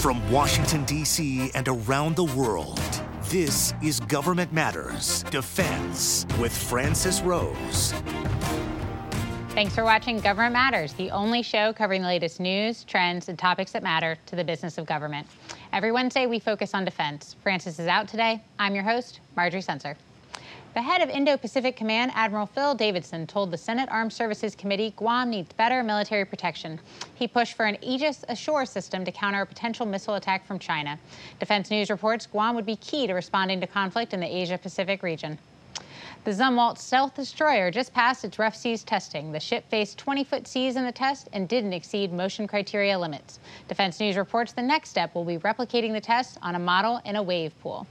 From Washington, D.C. and around the world, this is Government Matters Defense with Francis Rose. Thanks for watching Government Matters, the only show covering the latest news, trends, and topics that matter to the business of government. Every Wednesday, we focus on defense. Francis is out today. I'm your host, Marjorie Censer. The head of Indo Pacific Command, Admiral Phil Davidson, told the Senate Armed Services Committee Guam needs better military protection. He pushed for an Aegis Ashore system to counter a potential missile attack from China. Defense News reports Guam would be key to responding to conflict in the Asia Pacific region. The Zumwalt stealth destroyer just passed its rough seas testing. The ship faced 20 foot seas in the test and didn't exceed motion criteria limits. Defense News reports the next step will be replicating the test on a model in a wave pool.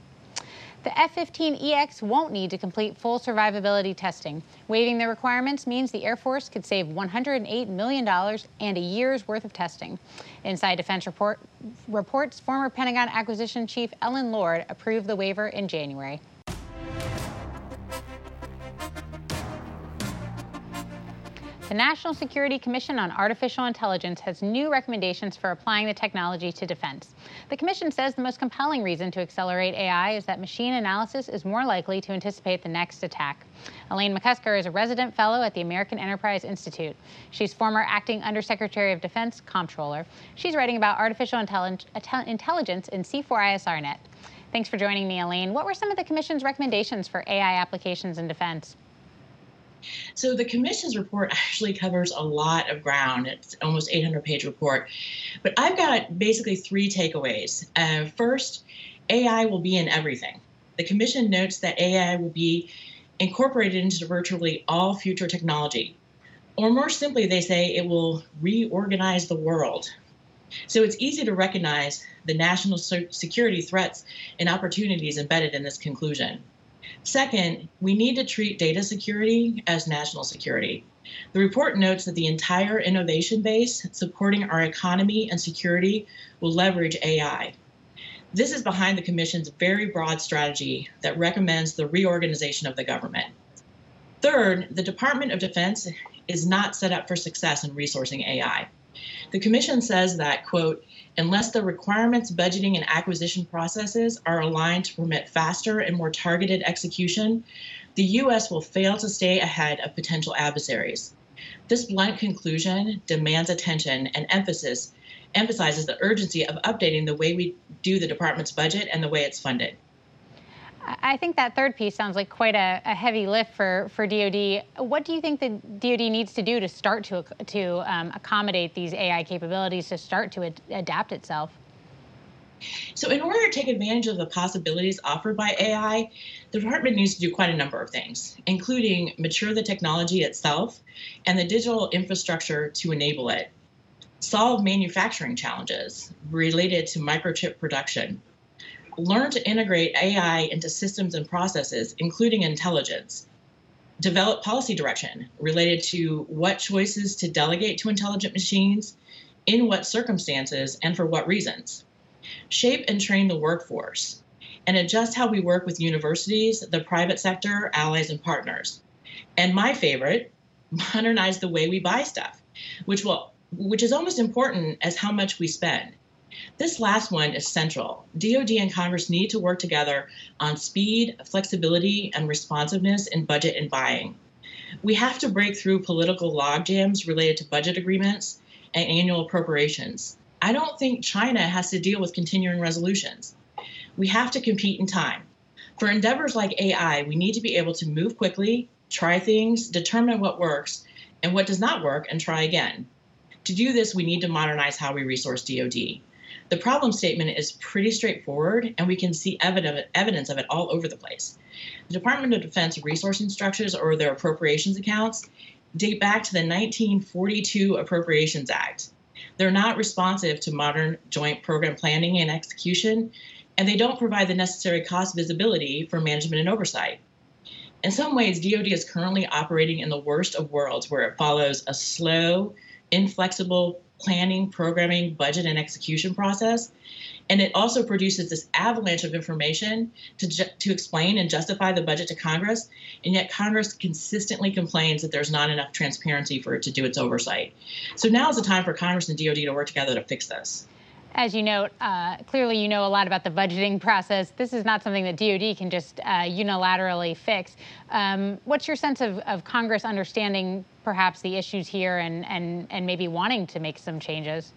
The F 15EX won't need to complete full survivability testing. Waiving the requirements means the Air Force could save $108 million and a year's worth of testing. Inside Defense report, reports former Pentagon Acquisition Chief Ellen Lord approved the waiver in January. The National Security Commission on Artificial Intelligence has new recommendations for applying the technology to defense. The Commission says the most compelling reason to accelerate AI is that machine analysis is more likely to anticipate the next attack. Elaine McCusker is a resident fellow at the American Enterprise Institute. She's former acting Undersecretary of Defense Comptroller. She's writing about artificial intelligence in C4ISRnet. Thanks for joining me, Elaine. What were some of the Commission's recommendations for AI applications in defense? So the commission's report actually covers a lot of ground. It's almost 800 page report. But I've got basically three takeaways. Uh, first, AI will be in everything. The commission notes that AI will be incorporated into virtually all future technology. Or more simply, they say it will reorganize the world. So it's easy to recognize the national security threats and opportunities embedded in this conclusion. Second, we need to treat data security as national security. The report notes that the entire innovation base supporting our economy and security will leverage AI. This is behind the Commission's very broad strategy that recommends the reorganization of the government. Third, the Department of Defense is not set up for success in resourcing AI. The Commission says that, quote, unless the requirements, budgeting, and acquisition processes are aligned to permit faster and more targeted execution, the U.S. will fail to stay ahead of potential adversaries. This blunt conclusion demands attention and emphasis, emphasizes the urgency of updating the way we do the department's budget and the way it's funded. I think that third piece sounds like quite a, a, heavy lift for, for DoD. What do you think the DoD needs to do to start to to um, accommodate these AI capabilities to start to ad- adapt itself? So, in order to take advantage of the possibilities offered by AI, the department needs to do quite a number of things, including mature the technology itself and the digital infrastructure to enable it, solve manufacturing challenges related to microchip production learn to integrate AI into systems and processes, including intelligence. Develop policy direction related to what choices to delegate to intelligent machines, in what circumstances, and for what reasons. Shape and train the workforce, and adjust how we work with universities, the private sector, allies, and partners. And my favorite, modernize the way we buy stuff, which will which is almost important as how much we spend. This last one is central. DoD and Congress need to work together on speed, flexibility, and responsiveness in budget and buying. We have to break through political logjams related to budget agreements and annual appropriations. I don't think China has to deal with continuing resolutions. We have to compete in time. For endeavors like AI, we need to be able to move quickly, try things, determine what works, and what does not work, and try again. To do this, we need to modernize how we resource DoD. The problem statement is pretty straightforward, and we can see evidence of it all over the place. The Department of Defense resourcing structures or their appropriations accounts date back to the 1942 Appropriations Act. They're not responsive to modern joint program planning and execution, and they don't provide the necessary cost visibility for management and oversight. In some ways, DoD is currently operating in the worst of worlds where it follows a slow, inflexible planning, programming, budget, and execution process. And it also produces this avalanche of information to, ju- to explain and justify the budget to Congress. And yet, Congress consistently complains that there's not enough transparency for it to do its oversight. So now is the time for Congress and DoD to work together to fix this. As you note, uh, clearly you know a lot about the budgeting process. This is not something that DoD can just uh, unilaterally fix. Um, what's your sense of, of, Congress understanding perhaps the issues here and, and, and maybe wanting to make some changes?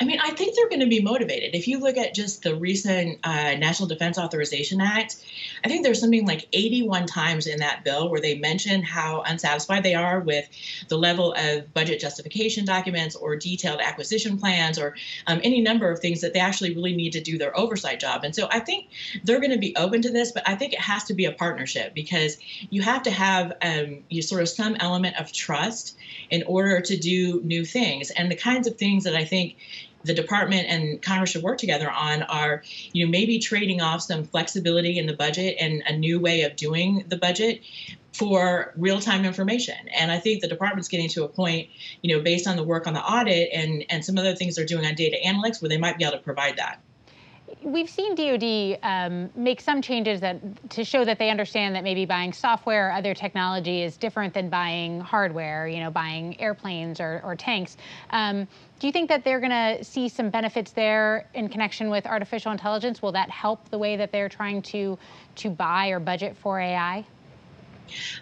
I mean, I think they're going to be motivated. If you look at just the recent uh, National Defense Authorization Act, I think there's something like 81 times in that bill where they mention how unsatisfied they are with the level of budget justification documents or detailed acquisition plans or um, any number of things that they actually really need to do their oversight job. And so I think they're going to be open to this, but I think it has to be a partnership because you have to have um, you sort of some element of trust in order to do new things. And the kinds of things that I think the department and Congress should work together on are, you know, maybe trading off some flexibility in the budget and a new way of doing the budget for real-time information. And I think the department's getting to a point, you know, based on the work on the audit and and some other things they're doing on data analytics, where they might be able to provide that we've seen DoD um, make some changes that to show that they understand that maybe buying software or other technology is different than buying hardware. You know, buying airplanes or, or tanks. Um, do you think that they're going to see some benefits there in connection with artificial intelligence? Will that help the way that they're trying to to buy or budget for AI?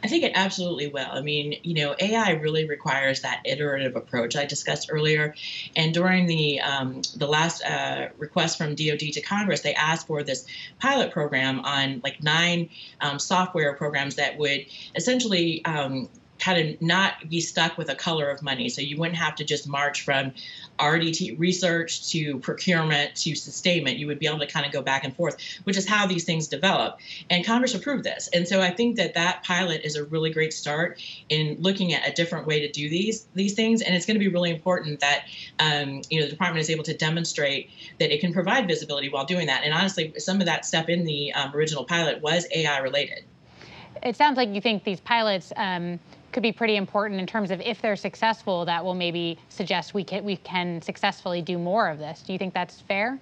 I think it absolutely will. I mean, you know, AI really requires that iterative approach I discussed earlier. And during the um, the last uh, request from DoD to Congress, they asked for this pilot program on like nine um, software programs that would essentially um, kind of not be stuck with a color of money. So you wouldn't have to just march from RDT research to procurement to sustainment. You would be able to kind of go back and forth, which is how these things develop. And Congress approved this. And so I think that that pilot is a really great start in looking at a different way to do these these things. And it's going to be really important that um, you know the department is able to demonstrate that it can provide visibility while doing that. And honestly, some of that step in the um, original pilot was AI related. It sounds like you think these pilots. Um, could be pretty important in terms of if they're successful, that will maybe suggest we can we can successfully do more of this. Do you think that's fair?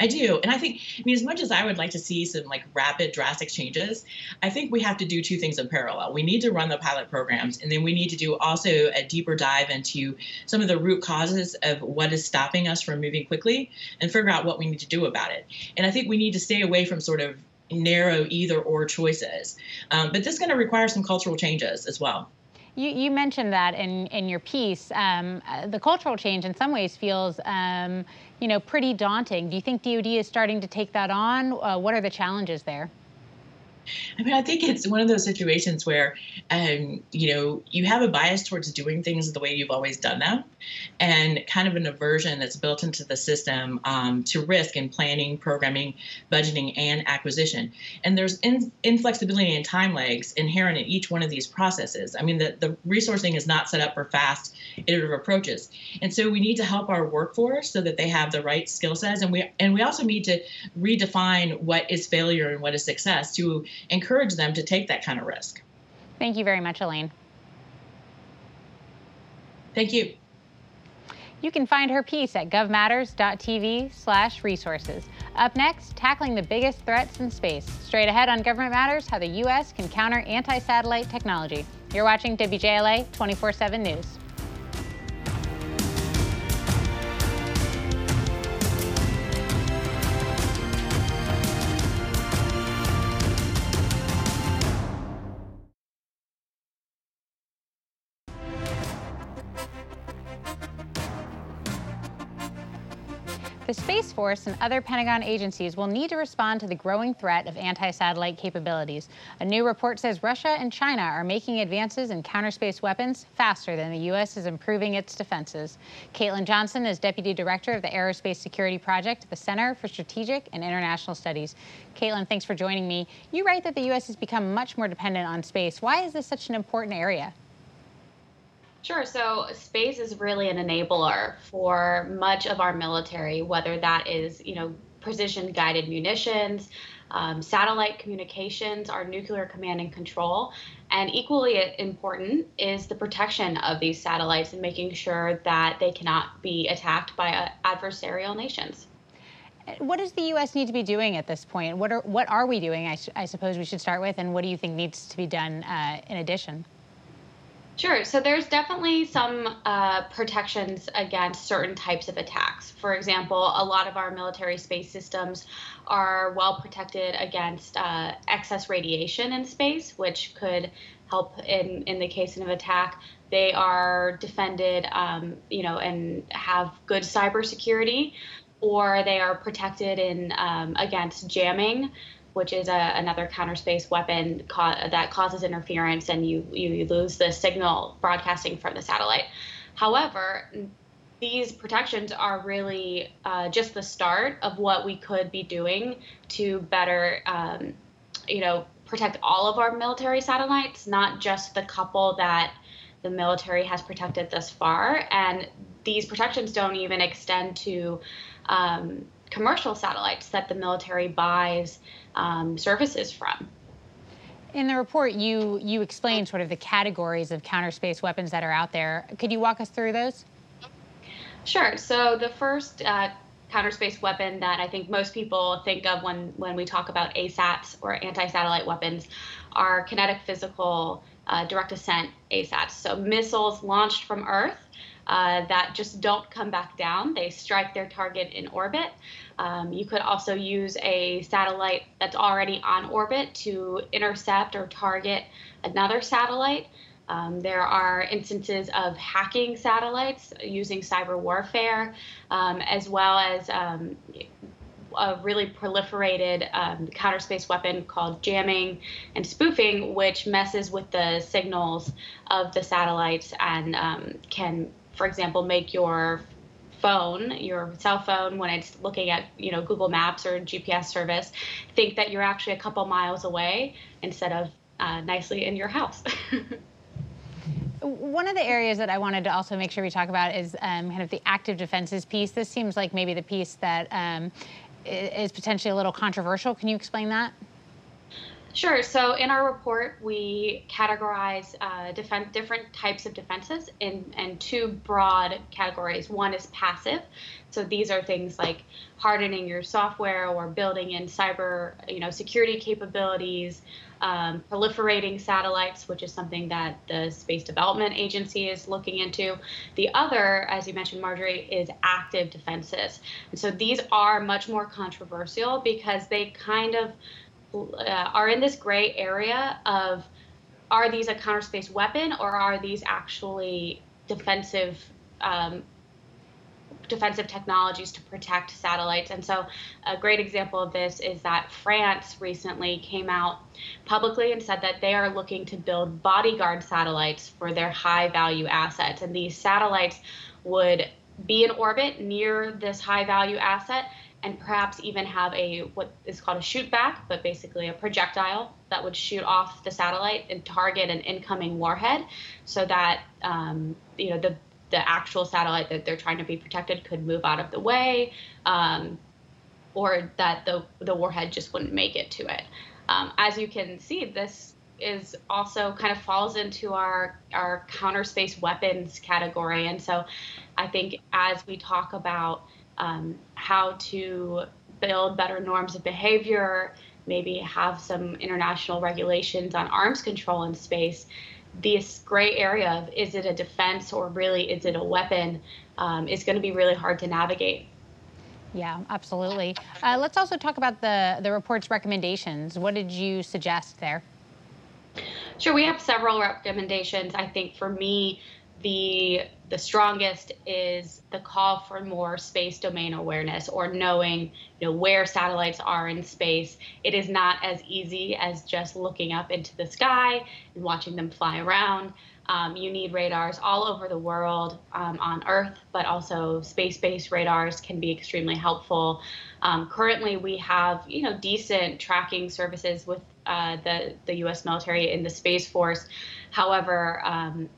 I do. And I think, I mean, as much as I would like to see some like rapid, drastic changes, I think we have to do two things in parallel. We need to run the pilot programs, and then we need to do also a deeper dive into some of the root causes of what is stopping us from moving quickly and figure out what we need to do about it. And I think we need to stay away from sort of narrow either or choices. Um, but this is going to require some cultural changes as well. You, you, mentioned that in, in your piece. Um, uh, the cultural change, in some ways, feels um, you know pretty daunting. Do you think DoD is starting to take that on? Uh, what are the challenges there? I mean, I think it's one of those situations where, um, you know, you have a bias towards doing things the way you've always done them, and kind of an aversion that's built into the system um, to risk in planning, programming, budgeting, and acquisition. And there's in, inflexibility and time lags inherent in each one of these processes. I mean, the, the resourcing is not set up for fast, iterative approaches, and so we need to help our workforce so that they have the right skill sets, and we and we also need to redefine what is failure and what is success to encourage them to take that kind of risk. Thank you very much, Elaine. Thank you. You can find her piece at govmatters.tv slash resources. Up next, tackling the biggest threats in space. Straight ahead on Government Matters, how the U.S. can counter anti-satellite technology. You're watching WJLA 24-7 News. Force and other Pentagon agencies will need to respond to the growing threat of anti-satellite capabilities. A new report says Russia and China are making advances in counter-space weapons faster than the U.S. is improving its defenses. Kaitlyn Johnson is Deputy Director of the Aerospace Security Project at the Center for Strategic and International Studies. Kaitlyn, thanks for joining me. You write that the U.S. has become much more dependent on space. Why is this such an important area? Sure. So space is really an enabler for much of our military, whether that is, you know, precision guided munitions, um, satellite communications, our nuclear command and control. And equally important is the protection of these satellites and making sure that they cannot be attacked by uh, adversarial nations. What does the U.S. need to be doing at this point? What are what are we doing? I, I suppose we should start with, and what do you think needs to be done uh, in addition? Sure. So there's definitely some uh, protections against certain types of attacks. For example, a lot of our military space systems are well protected against uh, excess radiation in space, which could help in, in the case of an attack. They are defended, um, you know, and have good cybersecurity, or they are protected in um, against jamming which is a, another counter space weapon ca- that causes interference and you, you lose the signal broadcasting from the satellite. However, these protections are really uh, just the start of what we could be doing to better, um, you know, protect all of our military satellites, not just the couple that the military has protected thus far. And these protections don't even extend to um, commercial satellites that the military buys um, services from. In the report, you you explain sort of the categories of counter space weapons that are out there. Could you walk us through those? Sure. So the first uh, counter space weapon that I think most people think of when when we talk about ASATs or anti-satellite weapons are kinetic physical uh, direct ascent ASATs. So missiles launched from Earth uh, that just don't come back down. They strike their target in orbit. Um, you could also use a satellite that's already on orbit to intercept or target another satellite. Um, there are instances of hacking satellites using cyber warfare, um, as well as um, a really proliferated um, counter space weapon called jamming and spoofing, which messes with the signals of the satellites and um, can for example, make your phone, your cell phone, when it's looking at you know Google Maps or GPS service, think that you're actually a couple miles away instead of uh, nicely in your house. One of the areas that I wanted to also make sure we talk about is um, kind of the active defenses piece. This seems like maybe the piece that um, is potentially a little controversial. Can you explain that? Sure. So in our report, we categorize uh, different types of defenses in, in two broad categories. One is passive. So these are things like hardening your software or building in cyber, you know, security capabilities, um, proliferating satellites, which is something that the Space Development Agency is looking into. The other, as you mentioned, Marjorie, is active defenses. And so these are much more controversial because they kind of uh, are in this gray area of are these a counter space weapon or are these actually defensive um, defensive technologies to protect satellites. And so, a great example of this is that France recently came out publicly and said that they are looking to build bodyguard satellites for their high value assets. And these satellites would be in orbit near this high value asset and perhaps even have a what is called a shoot back, but basically a projectile that would shoot off the satellite and target an incoming warhead, so that um, you know the the actual satellite that they're trying to be protected could move out of the way, um, or that the the warhead just wouldn't make it to it. Um, as you can see, this is also kind of falls into our our counter space weapons category, and so I think as we talk about um, how to build better norms of behavior, maybe have some international regulations on arms control in space. This gray area of is it a defense or really is it a weapon um, is going to be really hard to navigate. Yeah, absolutely. Uh, let's also talk about the, the report's recommendations. What did you suggest there? Sure, we have several recommendations. I think for me, the the strongest is the call for more space domain awareness or knowing you know where satellites are in space it is not as easy as just looking up into the sky and watching them fly around um, you need radars all over the world um, on Earth, but also space-based radars can be extremely helpful. Um, currently, we have you know decent tracking services with uh, the the U.S. military in the Space Force. However, um,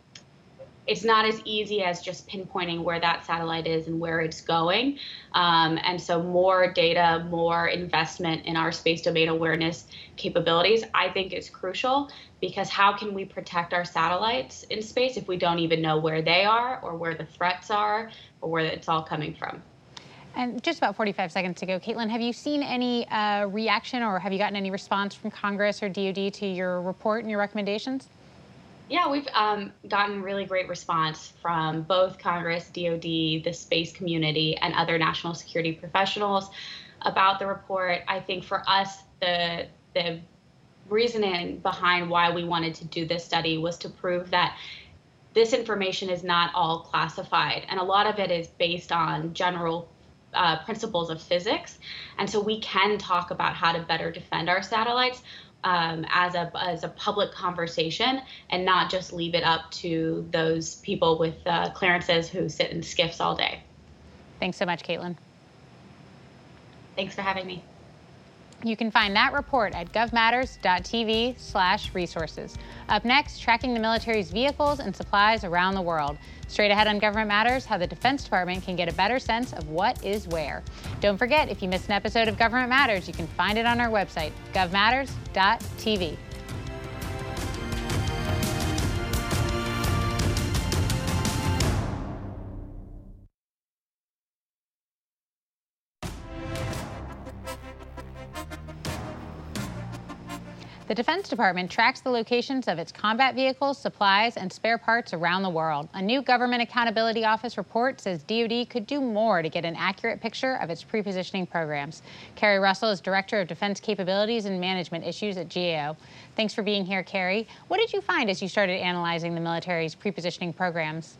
it's not as easy as just pinpointing where that satellite is and where it's going. Um, and so, more data, more investment in our space domain awareness capabilities, I think is crucial because how can we protect our satellites in space if we don't even know where they are or where the threats are or where it's all coming from? And just about 45 seconds to go. Kaitlyn, have you seen any uh, reaction or have you gotten any response from Congress or DoD to your report and your recommendations? Yeah, we've um, gotten really great response from both Congress, DoD, the space community, and other national security professionals about the report. I think for us, the the reasoning behind why we wanted to do this study was to prove that this information is not all classified, and a lot of it is based on general uh, principles of physics. And so we can talk about how to better defend our satellites um, as a as a public conversation and not just leave it up to those people with uh, clearances who sit in SCIFs all day. Thanks so much, Kaitlyn. Thanks for having me. You can find that report at govmatters.tv slash resources. Up next, tracking the military's vehicles and supplies around the world. Straight ahead on Government Matters, how the Defense Department can get a better sense of what is where. Don't forget, if you missed an episode of Government Matters, you can find it on our website, govmatters.tv. The Defense Department tracks the locations of its combat vehicles, supplies, and spare parts around the world. A new Government Accountability Office report says DoD could do more to get an accurate picture of its prepositioning programs. Cary Russell is Director of Defense Capabilities and Management Issues at GAO. Thanks for being here, Cary. What did you find as you started analyzing the military's prepositioning programs?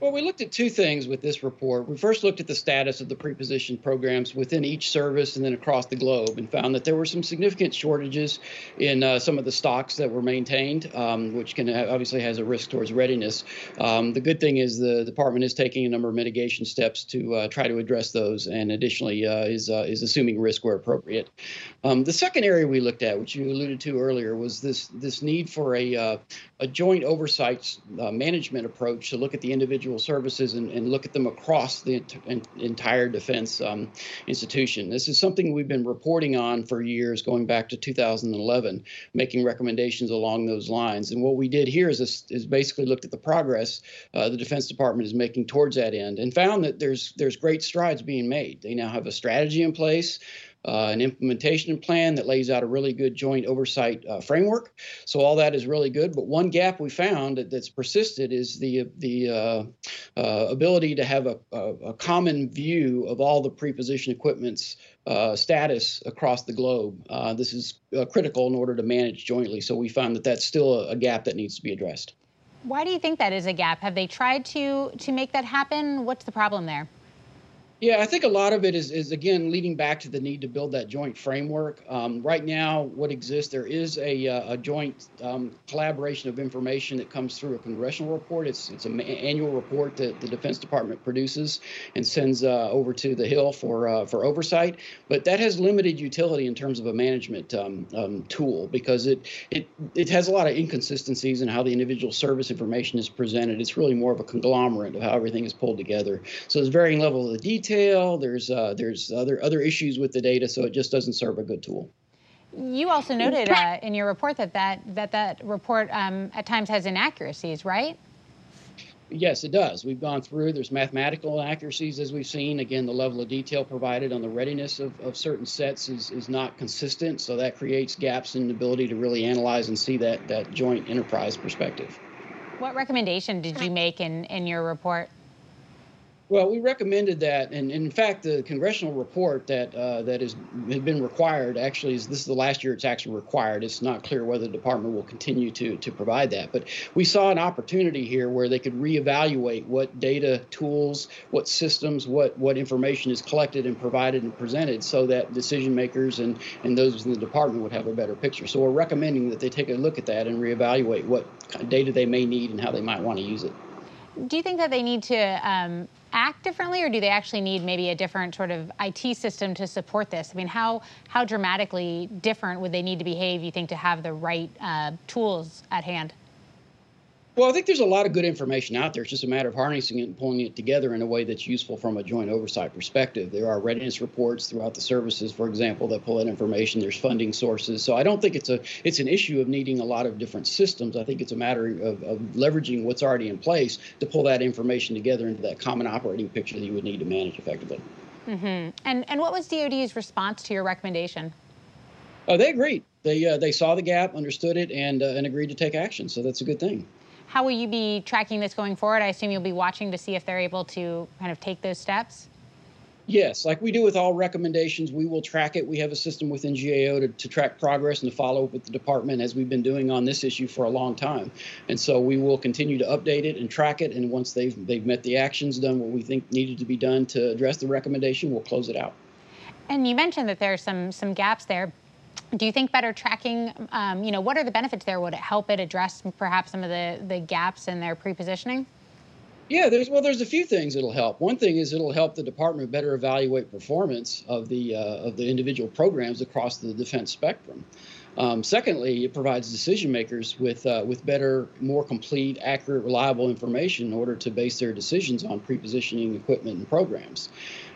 Well, we looked at two things with this report. We first looked at the status of the prepositioned programs within each service and then across the globe and found that there were some significant shortages in uh, some of the stocks that were maintained, um, which can obviously has a risk towards readiness. Um, the good thing is the department is taking a number of mitigation steps to uh, try to address those and additionally uh, is, uh, is assuming risk where appropriate. Um, the second area we looked at, which you alluded to earlier, was this, this need for a, uh, a joint oversight uh, management approach to look at the individual services and, and look at them across the ent- entire defense um, institution. This is something we've been reporting on for years, going back to 2011, making recommendations along those lines. And what we did here is, this, is basically looked at the progress uh, the Defense Department is making towards that end, and found that there's there's great strides being made. They now have a strategy in place uh, an implementation plan that lays out a really good joint oversight uh, framework. So all that is really good. But one gap we found that, that's persisted is the the uh, uh ability to have a, a, a, common view of all the preposition equipment's uh, status across the globe. This is critical in order to manage jointly. So we found that that's still a, a gap that needs to be addressed. Why do you think that is a gap? Have they tried to to make that happen? What's the problem there? Yeah, I think a lot of it is, is again leading back to the need to build that joint framework. Um, right now, what exists there is a, uh, a joint um, collaboration of information that comes through a congressional report. It's it's an annual report that the Defense Department produces and sends uh, over to the Hill for uh, for oversight. But that has limited utility in terms of a management um, um, tool because it it it has a lot of inconsistencies in how the individual service information is presented. It's really more of a conglomerate of how everything is pulled together. So there's varying level of detail detail. There's uh, there's other other issues with the data, so it just doesn't serve a good tool. You also noted uh, in your report that that that, that report um, at times has inaccuracies, right? Yes, it does. We've gone through. There's mathematical inaccuracies as we've seen. Again, the level of detail provided on the readiness of, of certain sets is, is not consistent, so that creates gaps in the ability to really analyze and see that that joint enterprise perspective. What recommendation did you make in, in your report? Well, we recommended that, and, in fact, the congressional report that uh, that has been required actually is this is the last year it's actually required. It's not clear whether the department will continue to to provide that, but we saw an opportunity here where they could reevaluate what data tools, what systems, what what information is collected and provided and presented, so that decision makers and and those in the department would have a better picture. So we're recommending that they take a look at that and reevaluate what data they may need and how they might want to use it. Do you think that they need to um, act differently, or do they actually need maybe a different sort of IT system to support this? I mean, how how dramatically different would they need to behave? You think to have the right uh, tools at hand? Well, I think there's a lot of good information out there. It's just a matter of harnessing it and pulling it together in a way that's useful from a joint oversight perspective. There are readiness reports throughout the services, for example, that pull that information. There's funding sources. So I don't think it's a it's an issue of needing a lot of different systems. I think it's a matter of, of leveraging what's already in place to pull that information together into that common operating picture that you would need to manage effectively. Mm-hmm. And and what was DoD's response to your recommendation? Oh, they agreed. they uh, they saw the gap, understood it, and uh, and agreed to take action. So that's a good thing. How will you be tracking this going forward? I assume you'll be watching to see if they're able to kind of take those steps. Yes, like we do with all recommendations, we will track it. We have a system within GAO to, to track progress and to follow up with the department as we've been doing on this issue for a long time. And so we will continue to update it and track it. And once they've they've met the actions, done what we think needed to be done to address the recommendation, we'll close it out. And you mentioned that there are some some gaps there. Do you think better tracking, um, you know, what are the benefits there? Would it help it address perhaps some of the, the gaps in their pre-positioning? Yeah, there's well, there's a few things that'll help. One thing is it'll help the department better evaluate performance of the uh, of the individual programs across the defense spectrum. Um, secondly, it provides decision makers with uh, with better, more complete, accurate, reliable information in order to base their decisions on pre-positioning equipment and programs.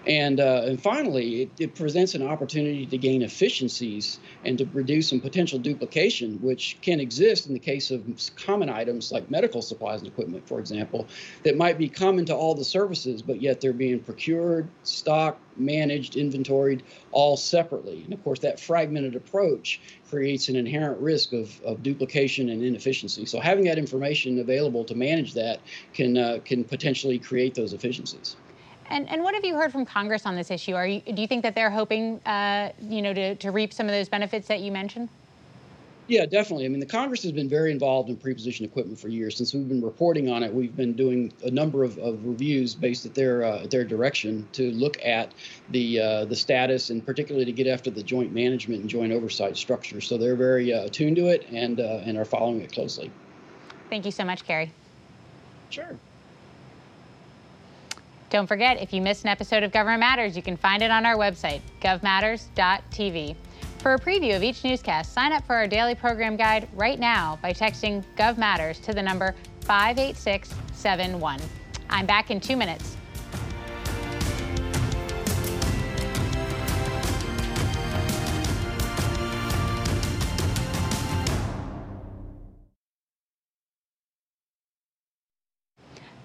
And, uh, and finally, it, it, presents an opportunity to gain efficiencies and to reduce some potential duplication, which can exist in the case of common items like medical supplies and equipment, for example, that might be common to all the services, but yet they're being procured, stocked, managed, inventoried all separately. And of course, that fragmented approach creates an inherent risk of, of duplication and inefficiency. So having that information available to manage that can, uh, can potentially create those efficiencies. And, and what have you heard from Congress on this issue? Are you, do you think that they're hoping, uh, you know, to, to reap some of those benefits that you mentioned? Yeah, definitely. I mean, the Congress has been very involved in pre-position equipment for years. Since we've been reporting on it, we've been doing a number of, of reviews based at their uh, their direction to look at the uh, the status and particularly to get after the joint management and joint oversight structure. So they're very uh, attuned to it and uh, and are following it closely. Thank you so much, Cary. Sure. Don't forget, if you missed an episode of Government Matters, you can find it on our website, govmatters.tv. For a preview of each newscast, sign up for our daily program guide right now by texting GovMatters to the number 58671. I'm back in two minutes.